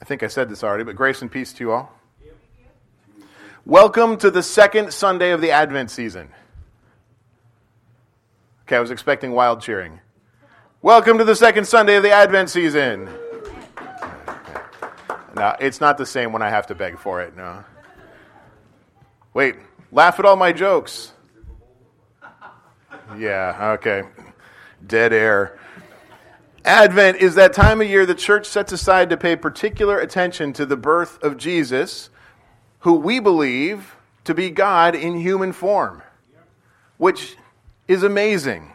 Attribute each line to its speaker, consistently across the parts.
Speaker 1: I think I said this already, but grace and peace to you all. Welcome to the second Sunday of the Advent season. Okay, I was expecting wild cheering. Welcome to the second Sunday of the Advent season. No, it's not the same when I have to beg for it, no. Wait, laugh at all my jokes. Yeah, okay. Dead air. Advent is that time of year the church sets aside to pay particular attention to the birth of Jesus, who we believe to be God in human form, which is amazing.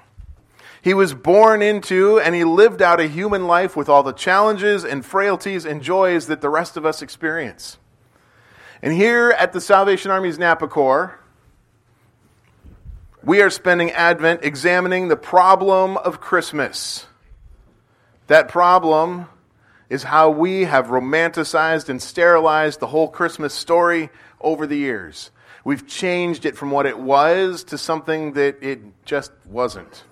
Speaker 1: He was born into and he lived out a human life with all the challenges and frailties and joys that the rest of us experience. And here at the Salvation Army's Napa Corps, we are spending Advent examining the problem of Christmas. That problem is how we have romanticized and sterilized the whole Christmas story over the years. We've changed it from what it was to something that it just wasn't.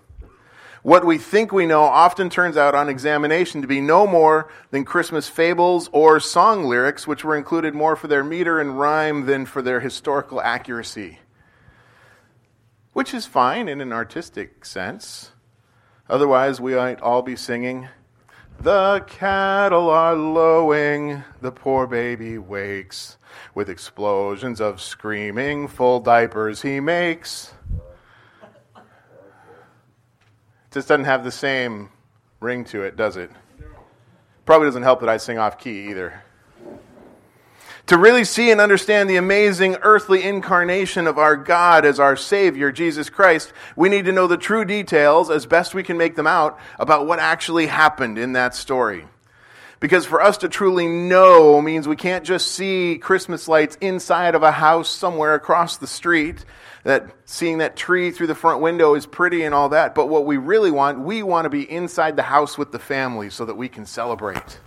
Speaker 1: What we think we know often turns out on examination to be no more than Christmas fables or song lyrics, which were included more for their meter and rhyme than for their historical accuracy. Which is fine in an artistic sense. Otherwise, we might all be singing, the cattle are lowing, the poor baby wakes. With explosions of screaming, full diapers he makes. Just doesn't have the same ring to it, does it? Probably doesn't help that I sing off key either. To really see and understand the amazing earthly incarnation of our God as our Savior, Jesus Christ, we need to know the true details, as best we can make them out, about what actually happened in that story. Because for us to truly know means we can't just see Christmas lights inside of a house somewhere across the street, that seeing that tree through the front window is pretty and all that. But what we really want, we want to be inside the house with the family so that we can celebrate.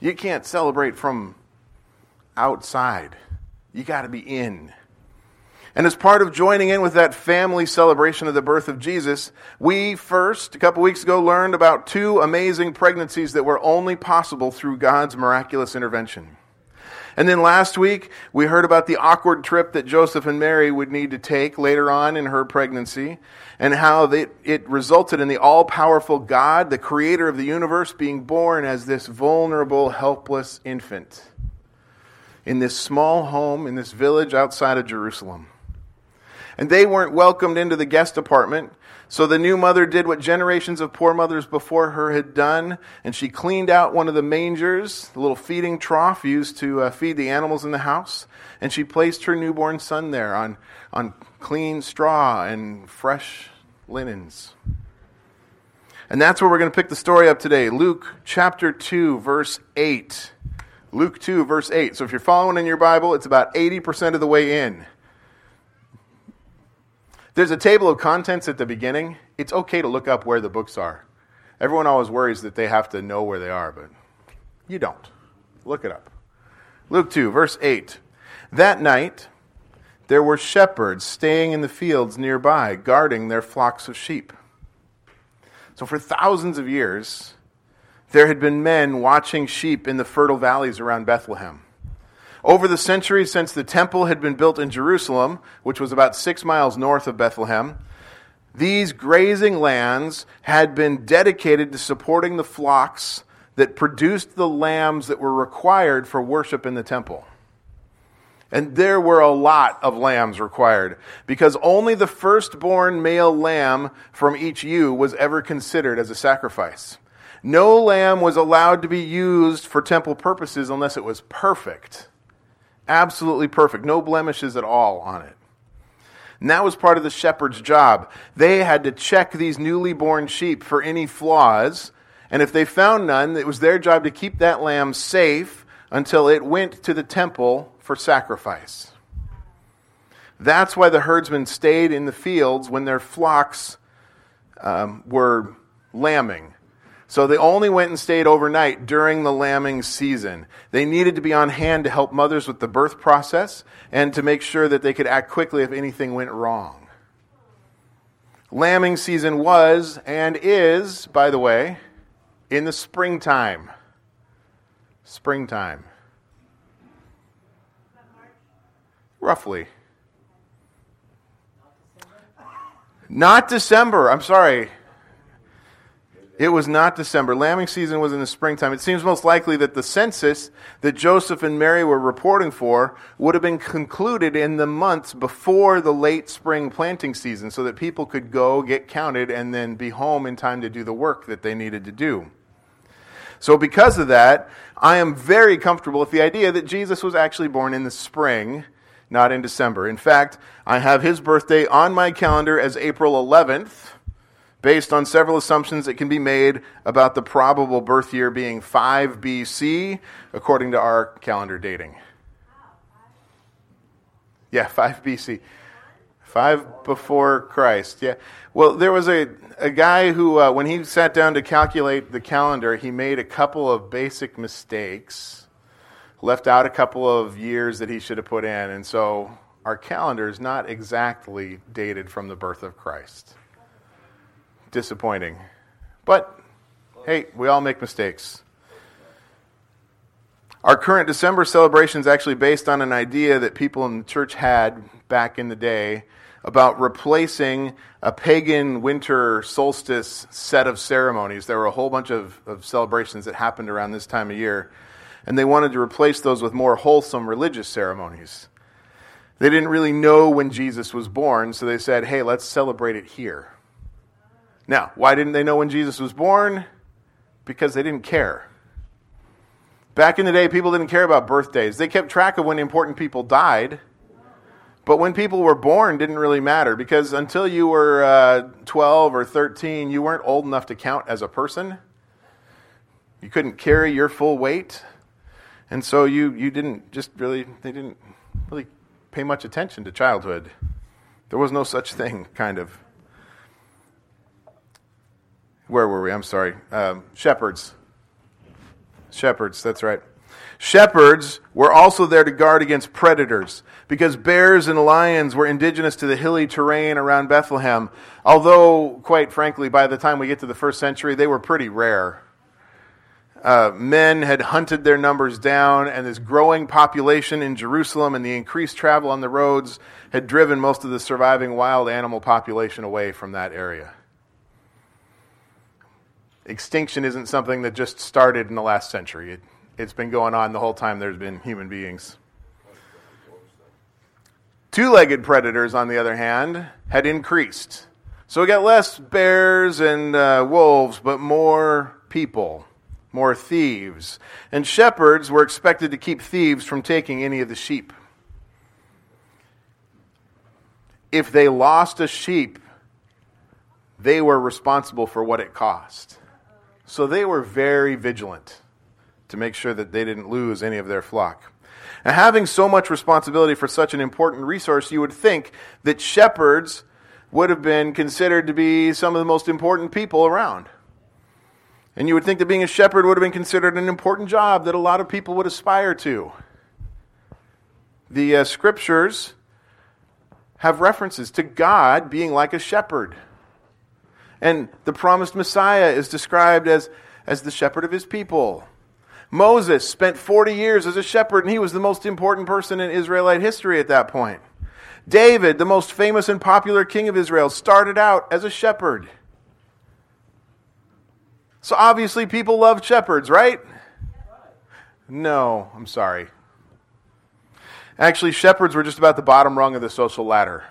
Speaker 1: You can't celebrate from outside. You got to be in. And as part of joining in with that family celebration of the birth of Jesus, we first, a couple weeks ago, learned about two amazing pregnancies that were only possible through God's miraculous intervention. And then last week, we heard about the awkward trip that Joseph and Mary would need to take later on in her pregnancy, and how they, it resulted in the all powerful God, the creator of the universe, being born as this vulnerable, helpless infant in this small home in this village outside of Jerusalem. And they weren't welcomed into the guest apartment. So the new mother did what generations of poor mothers before her had done, and she cleaned out one of the mangers, the little feeding trough used to uh, feed the animals in the house, and she placed her newborn son there on, on clean straw and fresh linens. And that's where we're going to pick the story up today. Luke chapter 2, verse 8. Luke 2, verse 8. So if you're following in your Bible, it's about 80% of the way in. There's a table of contents at the beginning. It's okay to look up where the books are. Everyone always worries that they have to know where they are, but you don't. Look it up. Luke 2, verse 8. That night, there were shepherds staying in the fields nearby, guarding their flocks of sheep. So, for thousands of years, there had been men watching sheep in the fertile valleys around Bethlehem. Over the centuries since the temple had been built in Jerusalem, which was about six miles north of Bethlehem, these grazing lands had been dedicated to supporting the flocks that produced the lambs that were required for worship in the temple. And there were a lot of lambs required because only the firstborn male lamb from each ewe was ever considered as a sacrifice. No lamb was allowed to be used for temple purposes unless it was perfect. Absolutely perfect. No blemishes at all on it. And that was part of the shepherd's job. They had to check these newly born sheep for any flaws, and if they found none, it was their job to keep that lamb safe until it went to the temple for sacrifice. That's why the herdsmen stayed in the fields when their flocks um, were lambing. So they only went and stayed overnight during the lambing season. They needed to be on hand to help mothers with the birth process and to make sure that they could act quickly if anything went wrong. Lambing season was and is, by the way, in the springtime. springtime? Roughly. Not December. I'm sorry. It was not December. Lambing season was in the springtime. It seems most likely that the census that Joseph and Mary were reporting for would have been concluded in the months before the late spring planting season so that people could go, get counted, and then be home in time to do the work that they needed to do. So, because of that, I am very comfortable with the idea that Jesus was actually born in the spring, not in December. In fact, I have his birthday on my calendar as April 11th based on several assumptions that can be made about the probable birth year being 5 BC, according to our calendar dating. Yeah, 5 BC. 5 before Christ. Yeah. Well, there was a, a guy who, uh, when he sat down to calculate the calendar, he made a couple of basic mistakes, left out a couple of years that he should have put in. And so our calendar is not exactly dated from the birth of Christ disappointing. But hey, we all make mistakes. Our current December celebration is actually based on an idea that people in the church had back in the day about replacing a pagan winter solstice set of ceremonies. There were a whole bunch of, of celebrations that happened around this time of year, and they wanted to replace those with more wholesome religious ceremonies. They didn't really know when Jesus was born, so they said, hey, let's celebrate it here. Now, why didn't they know when Jesus was born? Because they didn't care. Back in the day, people didn't care about birthdays. They kept track of when important people died. But when people were born, didn't really matter because until you were uh, 12 or 13, you weren't old enough to count as a person. You couldn't carry your full weight. And so you, you didn't just really, they didn't really pay much attention to childhood. There was no such thing, kind of where were we? I'm sorry. Um, shepherds. Shepherds, that's right. Shepherds were also there to guard against predators because bears and lions were indigenous to the hilly terrain around Bethlehem. Although, quite frankly, by the time we get to the first century, they were pretty rare. Uh, men had hunted their numbers down, and this growing population in Jerusalem and the increased travel on the roads had driven most of the surviving wild animal population away from that area extinction isn't something that just started in the last century. It, it's been going on the whole time there's been human beings. Two legged predators, on the other hand, had increased. So we got less bears and uh, wolves, but more people, more thieves. And shepherds were expected to keep thieves from taking any of the sheep. If they lost a sheep, they were responsible for what it cost. So they were very vigilant to make sure that they didn't lose any of their flock. And having so much responsibility for such an important resource, you would think that shepherds would have been considered to be some of the most important people around. And you would think that being a shepherd would have been considered an important job that a lot of people would aspire to. The uh, scriptures have references to God being like a shepherd. And the promised Messiah is described as, as the shepherd of his people. Moses spent 40 years as a shepherd, and he was the most important person in Israelite history at that point. David, the most famous and popular king of Israel, started out as a shepherd. So obviously, people love shepherds, right? No, I'm sorry. Actually, shepherds were just about the bottom rung of the social ladder.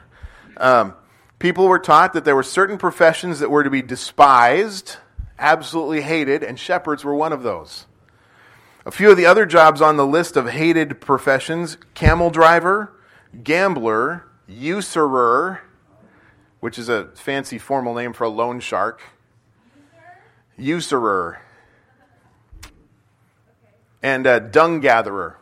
Speaker 1: Um, People were taught that there were certain professions that were to be despised, absolutely hated, and shepherds were one of those. A few of the other jobs on the list of hated professions camel driver, gambler, usurer, which is a fancy formal name for a loan shark, usurer, and a dung gatherer.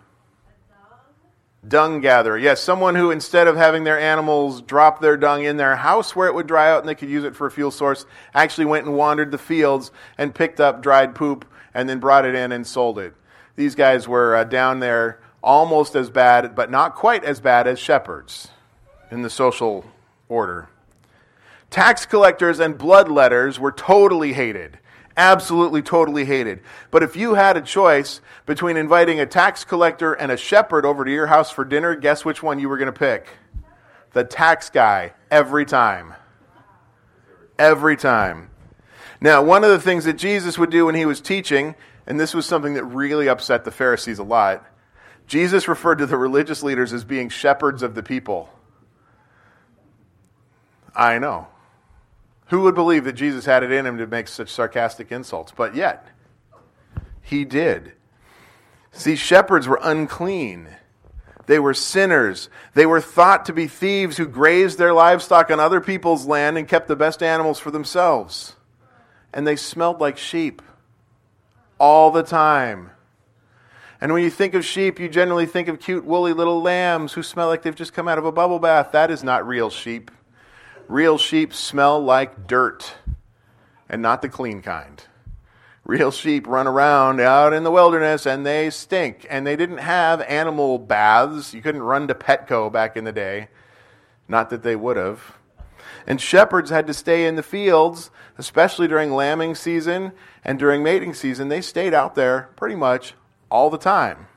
Speaker 1: Dung gatherer. Yes, someone who instead of having their animals drop their dung in their house where it would dry out and they could use it for a fuel source, actually went and wandered the fields and picked up dried poop and then brought it in and sold it. These guys were uh, down there almost as bad, but not quite as bad as shepherds in the social order. Tax collectors and bloodletters were totally hated. Absolutely, totally hated. But if you had a choice between inviting a tax collector and a shepherd over to your house for dinner, guess which one you were going to pick? The tax guy, every time. Every time. Now, one of the things that Jesus would do when he was teaching, and this was something that really upset the Pharisees a lot, Jesus referred to the religious leaders as being shepherds of the people. I know. Who would believe that Jesus had it in him to make such sarcastic insults? But yet, he did. See, shepherds were unclean. They were sinners. They were thought to be thieves who grazed their livestock on other people's land and kept the best animals for themselves. And they smelled like sheep all the time. And when you think of sheep, you generally think of cute, woolly little lambs who smell like they've just come out of a bubble bath. That is not real sheep. Real sheep smell like dirt and not the clean kind. Real sheep run around out in the wilderness and they stink. And they didn't have animal baths. You couldn't run to Petco back in the day. Not that they would have. And shepherds had to stay in the fields, especially during lambing season and during mating season. They stayed out there pretty much all the time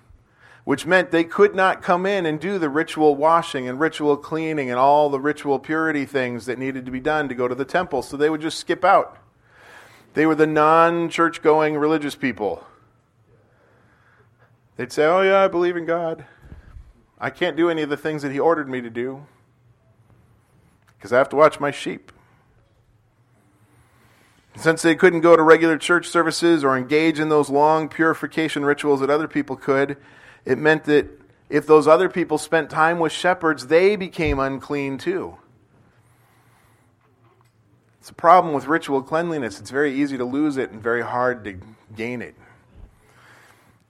Speaker 1: which meant they could not come in and do the ritual washing and ritual cleaning and all the ritual purity things that needed to be done to go to the temple. So they would just skip out. They were the non church going religious people. They'd say, Oh, yeah, I believe in God. I can't do any of the things that He ordered me to do because I have to watch my sheep. Since they couldn't go to regular church services or engage in those long purification rituals that other people could, it meant that if those other people spent time with shepherds, they became unclean too. It's a problem with ritual cleanliness. It's very easy to lose it and very hard to gain it.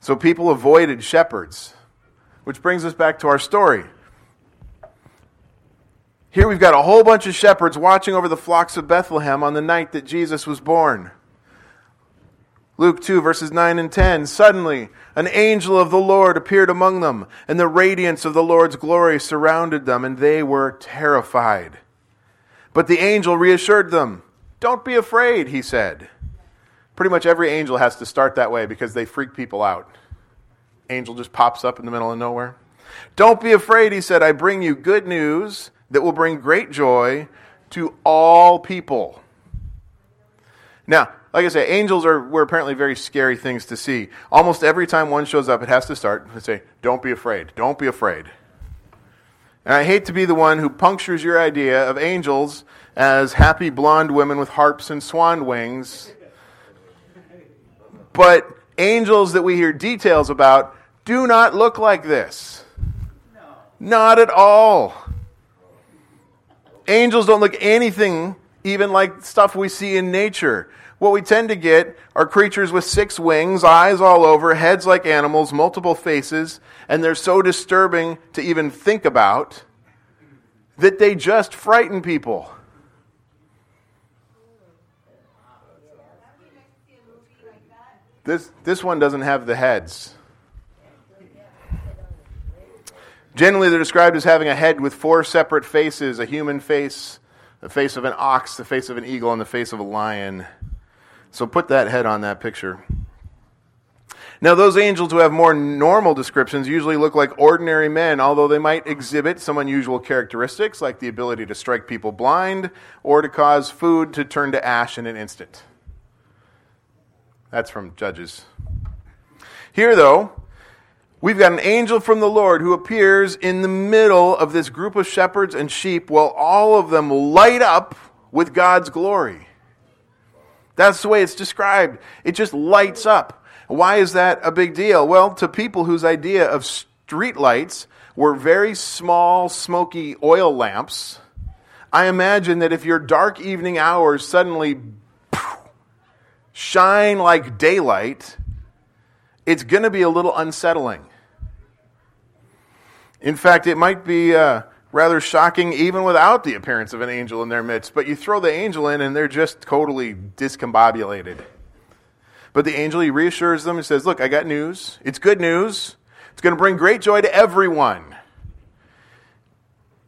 Speaker 1: So people avoided shepherds, which brings us back to our story. Here we've got a whole bunch of shepherds watching over the flocks of Bethlehem on the night that Jesus was born. Luke 2, verses 9 and 10. Suddenly, an angel of the Lord appeared among them, and the radiance of the Lord's glory surrounded them, and they were terrified. But the angel reassured them. Don't be afraid, he said. Pretty much every angel has to start that way because they freak people out. Angel just pops up in the middle of nowhere. Don't be afraid, he said. I bring you good news that will bring great joy to all people. Now, like I say, angels are were apparently very scary things to see. Almost every time one shows up, it has to start and say, "Don't be afraid. Don't be afraid." And I hate to be the one who punctures your idea of angels as happy blonde women with harps and swan wings. But angels that we hear details about do not look like this. No. Not at all. Angels don't look anything even like stuff we see in nature. What we tend to get are creatures with six wings, eyes all over, heads like animals, multiple faces, and they're so disturbing to even think about that they just frighten people. This, this one doesn't have the heads. Generally, they're described as having a head with four separate faces a human face, the face of an ox, the face of an eagle, and the face of a lion. So put that head on that picture. Now, those angels who have more normal descriptions usually look like ordinary men, although they might exhibit some unusual characteristics, like the ability to strike people blind or to cause food to turn to ash in an instant. That's from Judges. Here, though, we've got an angel from the Lord who appears in the middle of this group of shepherds and sheep while all of them light up with God's glory. That's the way it's described. It just lights up. Why is that a big deal? Well, to people whose idea of street lights were very small, smoky oil lamps, I imagine that if your dark evening hours suddenly shine like daylight, it's going to be a little unsettling. In fact, it might be. Uh, rather shocking even without the appearance of an angel in their midst. But you throw the angel in and they're just totally discombobulated. But the angel, he reassures them and says, Look, I got news. It's good news. It's going to bring great joy to everyone.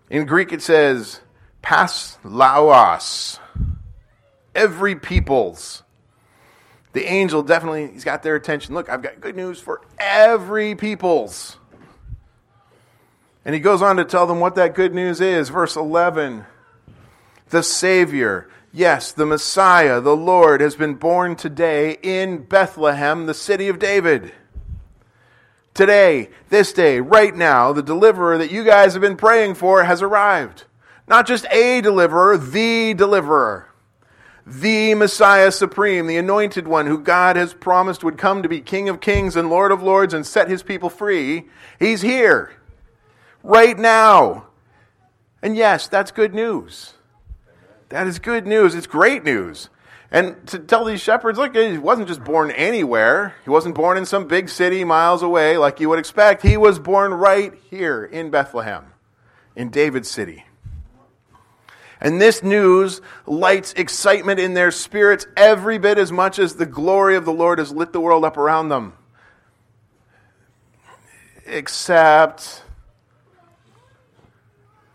Speaker 1: In Greek, it says, Pas laos. Every peoples. The angel definitely, he's got their attention. Look, I've got good news for every peoples. And he goes on to tell them what that good news is. Verse 11 The Savior, yes, the Messiah, the Lord, has been born today in Bethlehem, the city of David. Today, this day, right now, the deliverer that you guys have been praying for has arrived. Not just a deliverer, the deliverer. The Messiah Supreme, the anointed one who God has promised would come to be King of Kings and Lord of Lords and set his people free. He's here right now. And yes, that's good news. That is good news. It's great news. And to tell these shepherds, look, he wasn't just born anywhere. He wasn't born in some big city miles away like you would expect. He was born right here in Bethlehem, in David's city. And this news lights excitement in their spirits every bit as much as the glory of the Lord has lit the world up around them. Except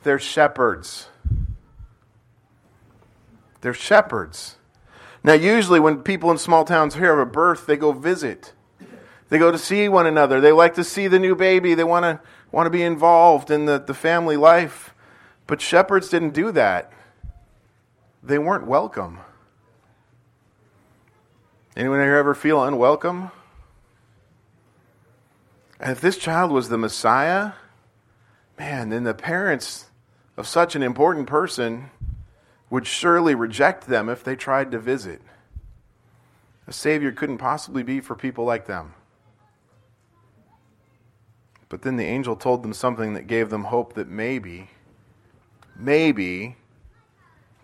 Speaker 1: they're shepherds. They're shepherds. Now, usually when people in small towns hear of a birth, they go visit. They go to see one another. They like to see the new baby. They want to, want to be involved in the, the family life. But shepherds didn't do that. They weren't welcome. Anyone here ever feel unwelcome? And if this child was the Messiah, man, then the parents of such an important person would surely reject them if they tried to visit. A Savior couldn't possibly be for people like them. But then the angel told them something that gave them hope that maybe, maybe,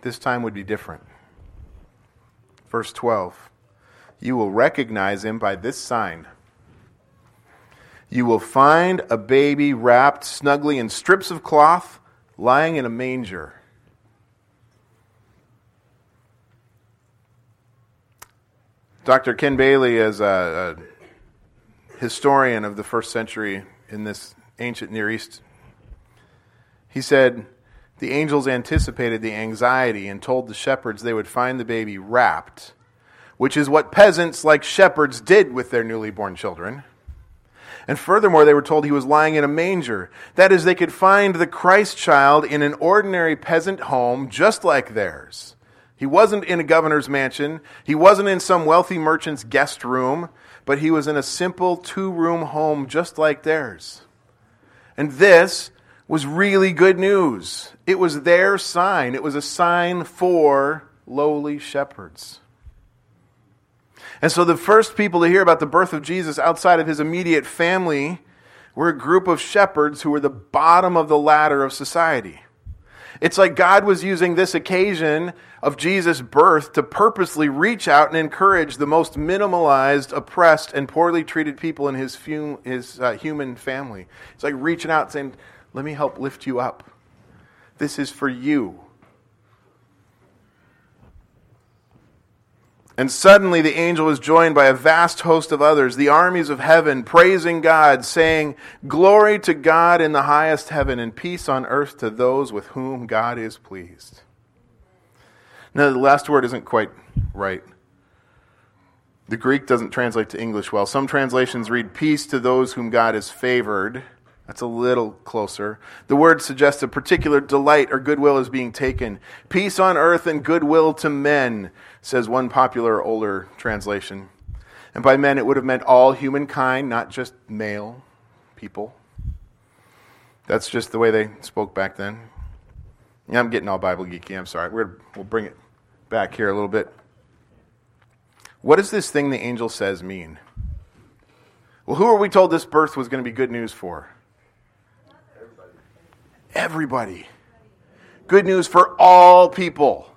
Speaker 1: this time would be different. Verse 12 You will recognize him by this sign. You will find a baby wrapped snugly in strips of cloth, lying in a manger. Dr. Ken Bailey is a, a historian of the first century in this ancient Near East. He said, The angels anticipated the anxiety and told the shepherds they would find the baby wrapped, which is what peasants like shepherds did with their newly born children. And furthermore, they were told he was lying in a manger. That is, they could find the Christ child in an ordinary peasant home just like theirs. He wasn't in a governor's mansion. He wasn't in some wealthy merchant's guest room, but he was in a simple two room home just like theirs. And this was really good news. It was their sign, it was a sign for lowly shepherds. And so the first people to hear about the birth of Jesus outside of his immediate family were a group of shepherds who were the bottom of the ladder of society. It's like God was using this occasion of Jesus' birth to purposely reach out and encourage the most minimalized, oppressed, and poorly treated people in his, his uh, human family. It's like reaching out saying, Let me help lift you up. This is for you. And suddenly the angel was joined by a vast host of others, the armies of heaven, praising God, saying, Glory to God in the highest heaven, and peace on earth to those with whom God is pleased. Now, the last word isn't quite right. The Greek doesn't translate to English well. Some translations read, Peace to those whom God has favored. That's a little closer. The word suggests a particular delight or goodwill is being taken. Peace on earth and goodwill to men says one popular older translation. And by men, it would have meant all humankind, not just male people. That's just the way they spoke back then. Yeah, I'm getting all Bible geeky. I'm sorry. We're, we'll bring it back here a little bit. What does this thing the angel says mean? Well, who are we told this birth was going to be good news for? Everybody. Good news for all people.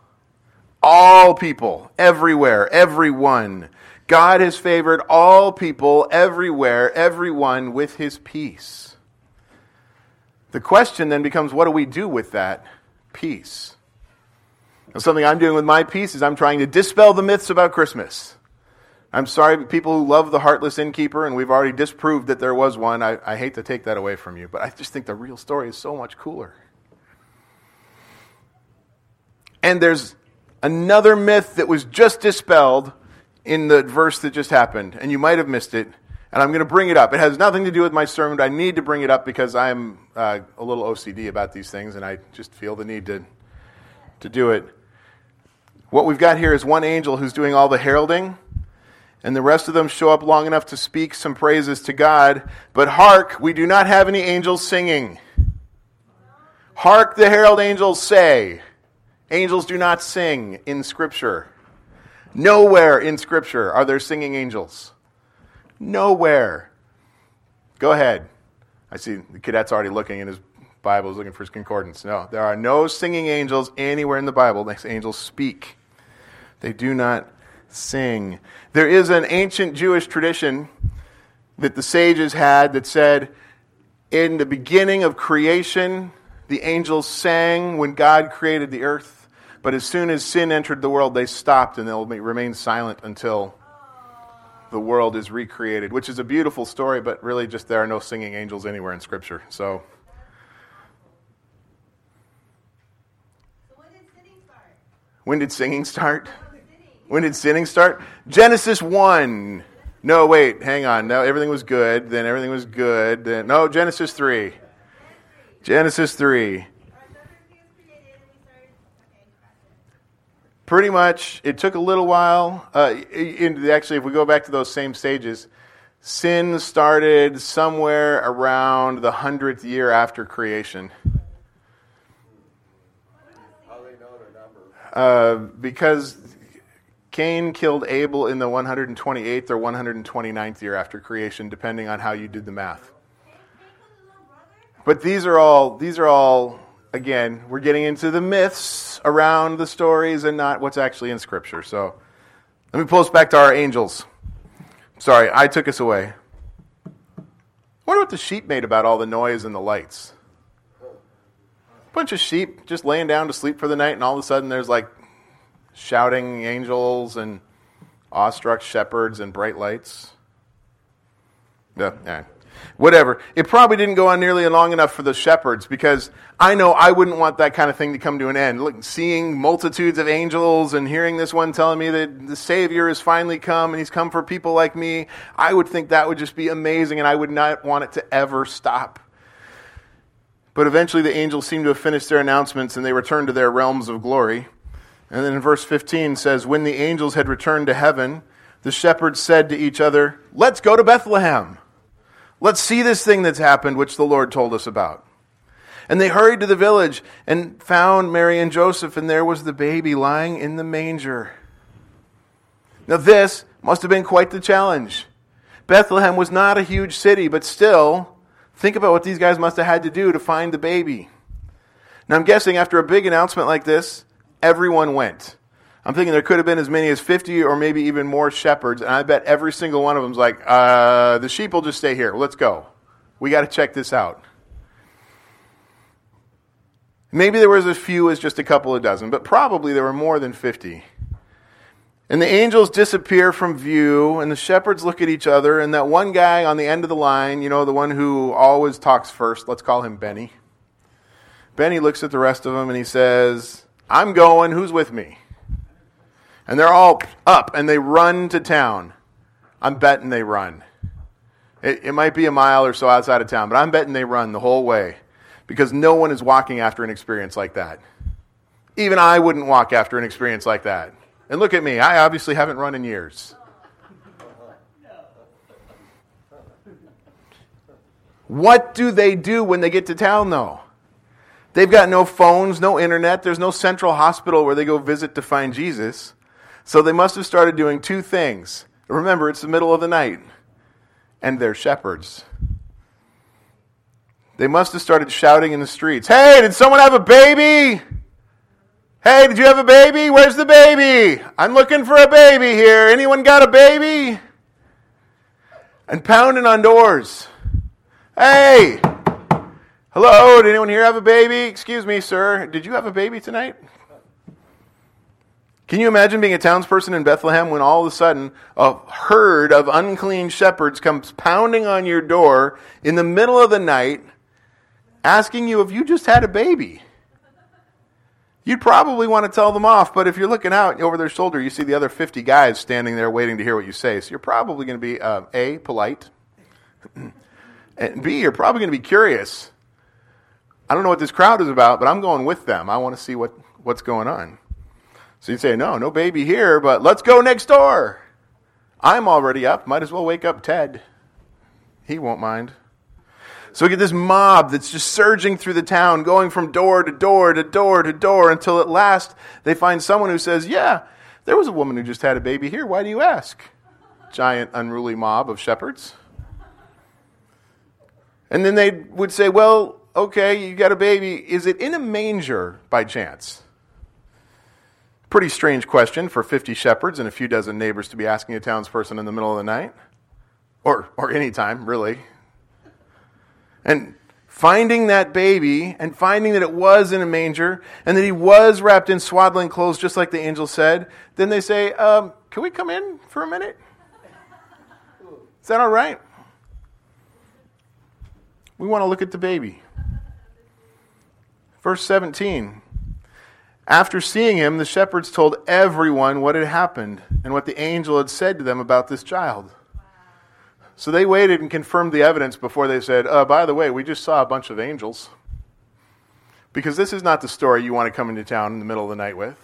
Speaker 1: All people, everywhere, everyone. God has favored all people, everywhere, everyone with his peace. The question then becomes what do we do with that peace? Now, something I'm doing with my peace is I'm trying to dispel the myths about Christmas. I'm sorry, people who love the heartless innkeeper, and we've already disproved that there was one. I, I hate to take that away from you, but I just think the real story is so much cooler. And there's another myth that was just dispelled in the verse that just happened, and you might have missed it, and I'm going to bring it up. It has nothing to do with my sermon, but I need to bring it up because I'm uh, a little OCD about these things, and I just feel the need to, to do it. What we've got here is one angel who's doing all the heralding, and the rest of them show up long enough to speak some praises to God. But hark, we do not have any angels singing. Hark the herald angels say. Angels do not sing in Scripture. Nowhere in Scripture are there singing angels. Nowhere. Go ahead. I see the cadet's already looking in his Bible, he's looking for his concordance. No, there are no singing angels anywhere in the Bible. The angels speak. They do not sing. There is an ancient Jewish tradition that the sages had that said, in the beginning of creation, the angels sang when God created the earth, but as soon as sin entered the world, they stopped and they'll remain silent until the world is recreated, which is a beautiful story, but really just there are no singing angels anywhere in Scripture. So. When did singing start? When did sinning start? Genesis 1. No, wait, hang on. No, everything was good. Then everything was good. Then no, Genesis 3. Genesis 3. Pretty much, it took a little while. Uh, in, actually, if we go back to those same stages, sin started somewhere around the hundredth year after creation. Uh, because Cain killed Abel in the 128th or 129th year after creation, depending on how you did the math. But these are all these are all again, we're getting into the myths around the stories and not what's actually in scripture. So let me pull us back to our angels. Sorry, I took us away. What the sheep made about all the noise and the lights. A bunch of sheep just laying down to sleep for the night, and all of a sudden there's like shouting angels and awestruck shepherds and bright lights. Yeah. Whatever. It probably didn't go on nearly long enough for the shepherds because I know I wouldn't want that kind of thing to come to an end. Look, seeing multitudes of angels and hearing this one telling me that the Savior has finally come and he's come for people like me, I would think that would just be amazing and I would not want it to ever stop. But eventually the angels seem to have finished their announcements and they return to their realms of glory. And then in verse 15 says, When the angels had returned to heaven, the shepherds said to each other, Let's go to Bethlehem. Let's see this thing that's happened, which the Lord told us about. And they hurried to the village and found Mary and Joseph, and there was the baby lying in the manger. Now, this must have been quite the challenge. Bethlehem was not a huge city, but still, think about what these guys must have had to do to find the baby. Now, I'm guessing after a big announcement like this, everyone went. I'm thinking there could have been as many as 50 or maybe even more shepherds, and I bet every single one of them's like, uh, the sheep will just stay here. Let's go. We got to check this out. Maybe there was as few as just a couple of dozen, but probably there were more than 50. And the angels disappear from view, and the shepherds look at each other, and that one guy on the end of the line, you know, the one who always talks first, let's call him Benny. Benny looks at the rest of them and he says, I'm going. Who's with me? And they're all up and they run to town. I'm betting they run. It, it, might be a mile or so outside of town, but I'm betting they run the whole way because no one is walking after an experience like that. Even I wouldn't walk after an experience like that. And look at me, I obviously haven't run in years. What do they do when they get to town, though? They've got no phones, no internet. There's no central hospital where they go visit to find Jesus. So they must have started doing two things. Remember, it's the middle of the night, and they're shepherds. They must have started shouting in the streets Hey, did someone have a baby? Hey, did you have a baby? Where's the baby? I'm looking for a baby here. Anyone got a baby? And pounding on doors. Hey, Hello, did anyone here have a baby? Excuse me, sir. Did you have a baby tonight? Can you imagine being a townsperson in Bethlehem when all of a sudden a herd of unclean shepherds comes pounding on your door in the middle of the night asking you if you just had a baby? You'd probably want to tell them off, but if you're looking out over their shoulder, you see the other 50 guys standing there waiting to hear what you say. So you're probably going to be uh, A, polite, and B, you're probably going to be curious. I don't know what this crowd is about, but I'm going with them. I want to see what, what's going on. So you'd say, No, no baby here, but let's go next door. I'm already up. Might as well wake up Ted. He won't mind. So we get this mob that's just surging through the town, going from door to door to door to door until at last they find someone who says, Yeah, there was a woman who just had a baby here. Why do you ask? Giant, unruly mob of shepherds. And then they would say, Well, okay, you got a baby. Is it in a manger by chance? Pretty strange question for 50 shepherds and a few dozen neighbors to be asking a townsperson in the middle of the night. Or, or any time, really. And finding that baby and finding that it was in a manger and that he was wrapped in swaddling clothes, just like the angel said, then they say, um, Can we come in for a minute? Is that all right? We want to look at the baby. Verse 17. After seeing him, the shepherds told everyone what had happened and what the angel had said to them about this child. So they waited and confirmed the evidence before they said, uh, by the way, we just saw a bunch of angels. Because this is not the story you want to come into town in the middle of the night with.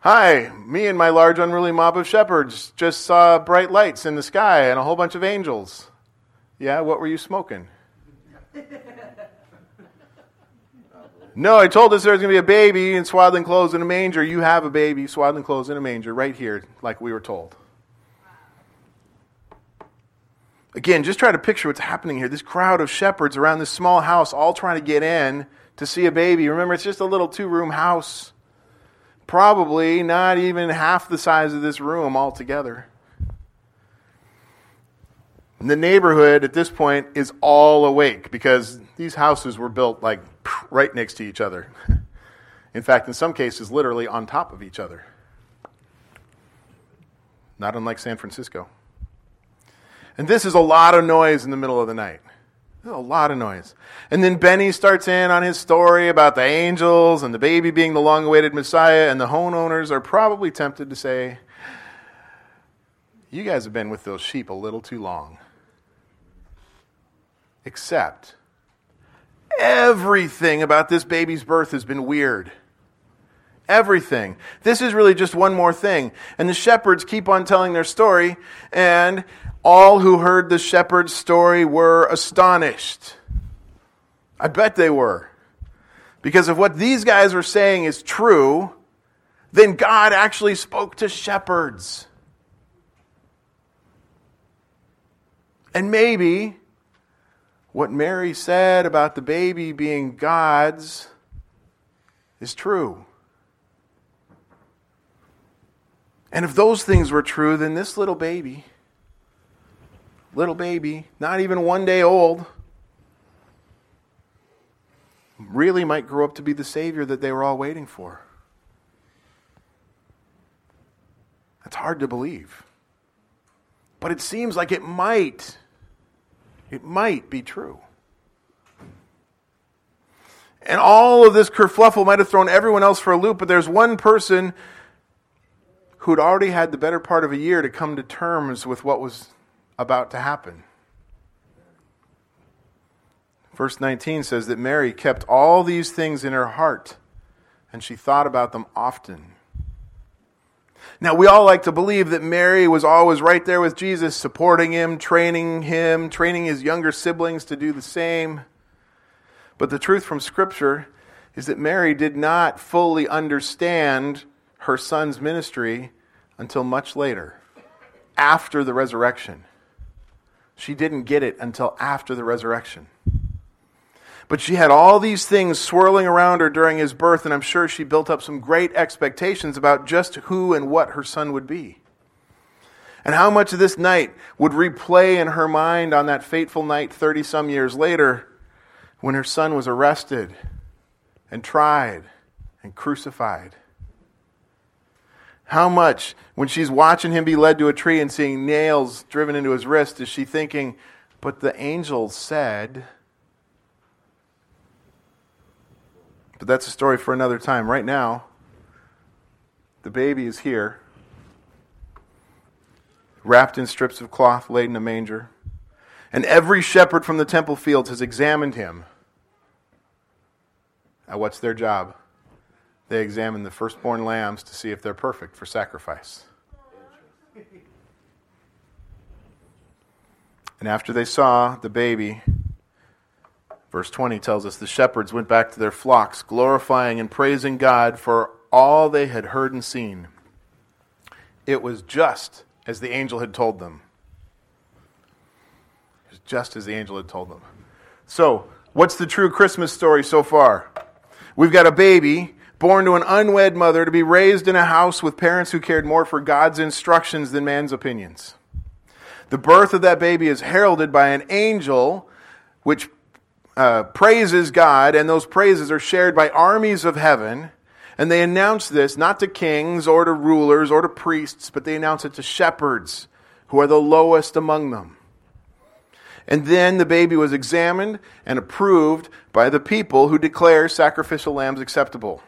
Speaker 1: Hi, me and my large unruly mob of shepherds just saw bright lights in the sky and a whole bunch of angels. Yeah, what were you smoking? No, I told us there was going to be a baby in swaddling clothes in a manger. You have a baby swaddling clothes in a manger right here, like we were told. Again, just try to picture what's happening here. This crowd of shepherds around this small house, all trying to get in to see a baby. Remember, it's just a little two room house. Probably not even half the size of this room altogether. And the neighborhood at this point is all awake because these houses were built like right next to each other. In fact, in some cases, literally on top of each other. Not unlike San Francisco. And this is a lot of noise in the middle of the night. a lot of noise. And then Benny starts in on his story about the angels and the baby being the long awaited Messiah, and the homeowners are probably tempted to say, You guys have been with those sheep a little too long. Except, everything about this baby's birth has been weird. Everything. This is really just one more thing. And the shepherds keep on telling their story, and all who heard the shepherd's story were astonished. I bet they were. Because if what these guys were saying is true, then God actually spoke to shepherds. And maybe what Mary said about the baby being God's is true. And if those things were true, then this little baby little baby, not even one day old, really might grow up to be the Savior that they were all waiting for. That's hard to believe. But it seems like it might. It might be true. And all of this kerfluffle might have thrown everyone else for a loop, but there's one person who'd already had the better part of a year to come to terms with what was about to happen. Verse 19 says that Mary kept all these things in her heart, and she thought about them often. Now, we all like to believe that Mary was always right there with Jesus, supporting him, training him, training his younger siblings to do the same. But the truth from Scripture is that Mary did not fully understand her son's ministry until much later, after the resurrection. She didn't get it until after the resurrection. But she had all these things swirling around her during his birth, and I'm sure she built up some great expectations about just who and what her son would be. And how much of this night would replay in her mind on that fateful night 30 some years later when her son was arrested and tried and crucified. How much, when she's watching him be led to a tree and seeing nails driven into his wrist, is she thinking, but the angel said. But that's a story for another time. Right now, the baby is here, wrapped in strips of cloth, laid in a manger. And every shepherd from the temple fields has examined him. Now, what's their job? They examine the firstborn lambs to see if they're perfect for sacrifice. And after they saw the baby, verse 20 tells us the shepherds went back to their flocks, glorifying and praising God for all they had heard and seen. It was just as the angel had told them. It was just as the angel had told them. So, what's the true Christmas story so far? We've got a baby born to an unwed mother to be raised in a house with parents who cared more for God's instructions than man's opinions. The birth of that baby is heralded by an angel which uh, praises God, and those praises are shared by armies of heaven. And they announce this not to kings or to rulers or to priests, but they announce it to shepherds who are the lowest among them. And then the baby was examined and approved by the people who declare sacrificial lambs acceptable.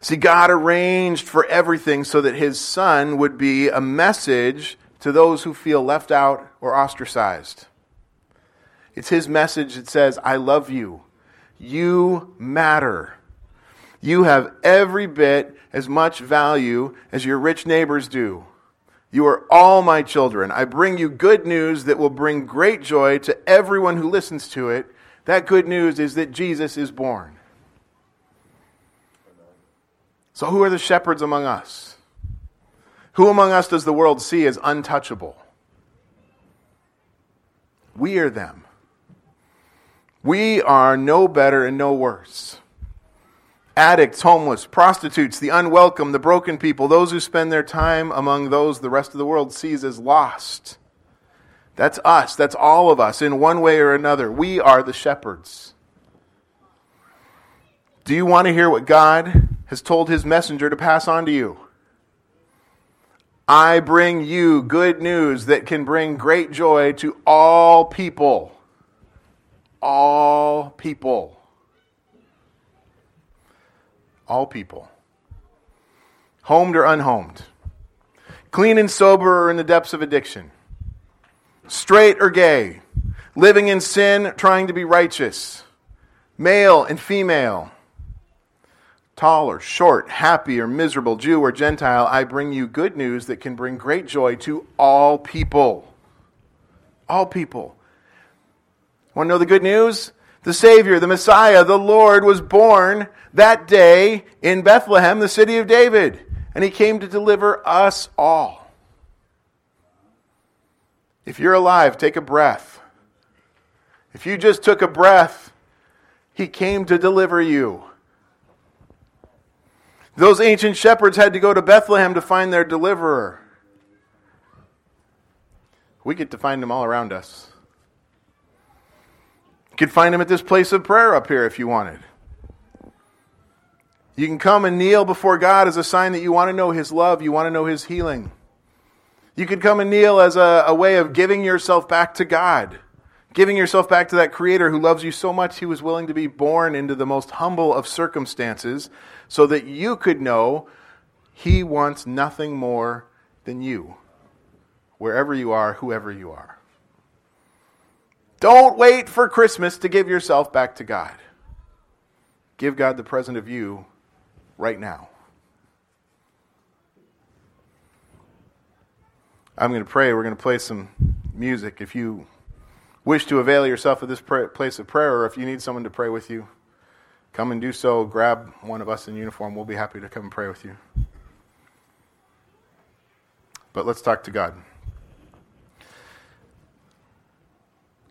Speaker 1: See, God arranged for everything so that his son would be a message to those who feel left out or ostracized. It's his message that says, I love you. You matter. You have every bit as much value as your rich neighbors do. You are all my children. I bring you good news that will bring great joy to everyone who listens to it. That good news is that Jesus is born. So, who are the shepherds among us? Who among us does the world see as untouchable? We are them. We are no better and no worse. Addicts, homeless, prostitutes, the unwelcome, the broken people, those who spend their time among those the rest of the world sees as lost. That's us. That's all of us in one way or another. We are the shepherds. Do you want to hear what God has told his messenger to pass on to you? I bring you good news that can bring great joy to all people. All people. All people. Homed or unhomed. Clean and sober or in the depths of addiction. Straight or gay. Living in sin, trying to be righteous. Male and female tall or short, happy or miserable, Jew or Gentile, I bring you good news that can bring great joy to all people. All people. Want to know the good news? The Savior, the Messiah, the Lord was born that day in Bethlehem, the city of David, and he came to deliver us all. If you're alive, take a breath. If you just took a breath, he came to deliver you. Those ancient shepherds had to go to Bethlehem to find their deliverer. We get to find him all around us. You could find him at this place of prayer up here if you wanted. You can come and kneel before God as a sign that you want to know his love, you want to know his healing. You could come and kneel as a, a way of giving yourself back to God giving yourself back to that creator who loves you so much he was willing to be born into the most humble of circumstances so that you could know he wants nothing more than you, wherever you are, whoever you are. Don't wait for Christmas to give yourself back to God. Give God the present of you right now. I'm going to pray. We're going to play some music. If you wish to avail yourself of this place of prayer, or if you need someone to pray with you, come and do so. Grab one of us in uniform. We'll be happy to come and pray with you. But let's talk to God.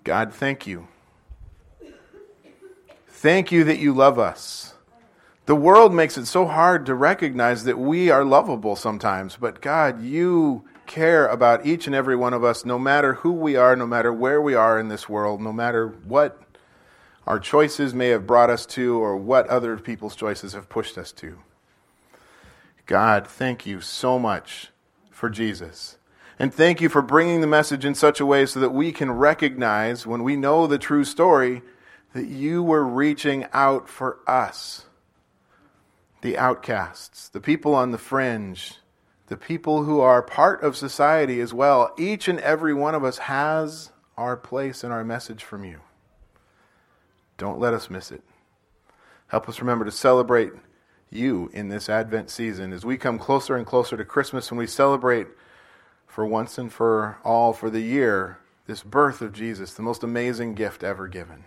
Speaker 1: God, thank you. Thank you that you love us. The world makes it so hard to recognize that we are lovable sometimes, but God, you care about each and every one of us, no matter who we are, no matter where we are in this world, no matter what our choices may have brought us to or what other people's choices have pushed us to. God, thank you so much for Jesus. And thank you for bringing the message in such a way so that we can recognize when we know the true story that you were reaching out for us, the outcasts, the people on the fringe, the people who are part of society as well. Each and every one of us has our place and our message from you. Don't let us miss it. Help us remember to celebrate you in this Advent season as we come closer and closer to Christmas when we celebrate for once and for all for the year this birth of Jesus, the most amazing gift ever given.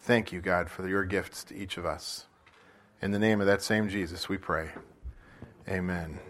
Speaker 1: Thank you, God, for your gifts to each of us. In the name of that same Jesus, we pray. Amen.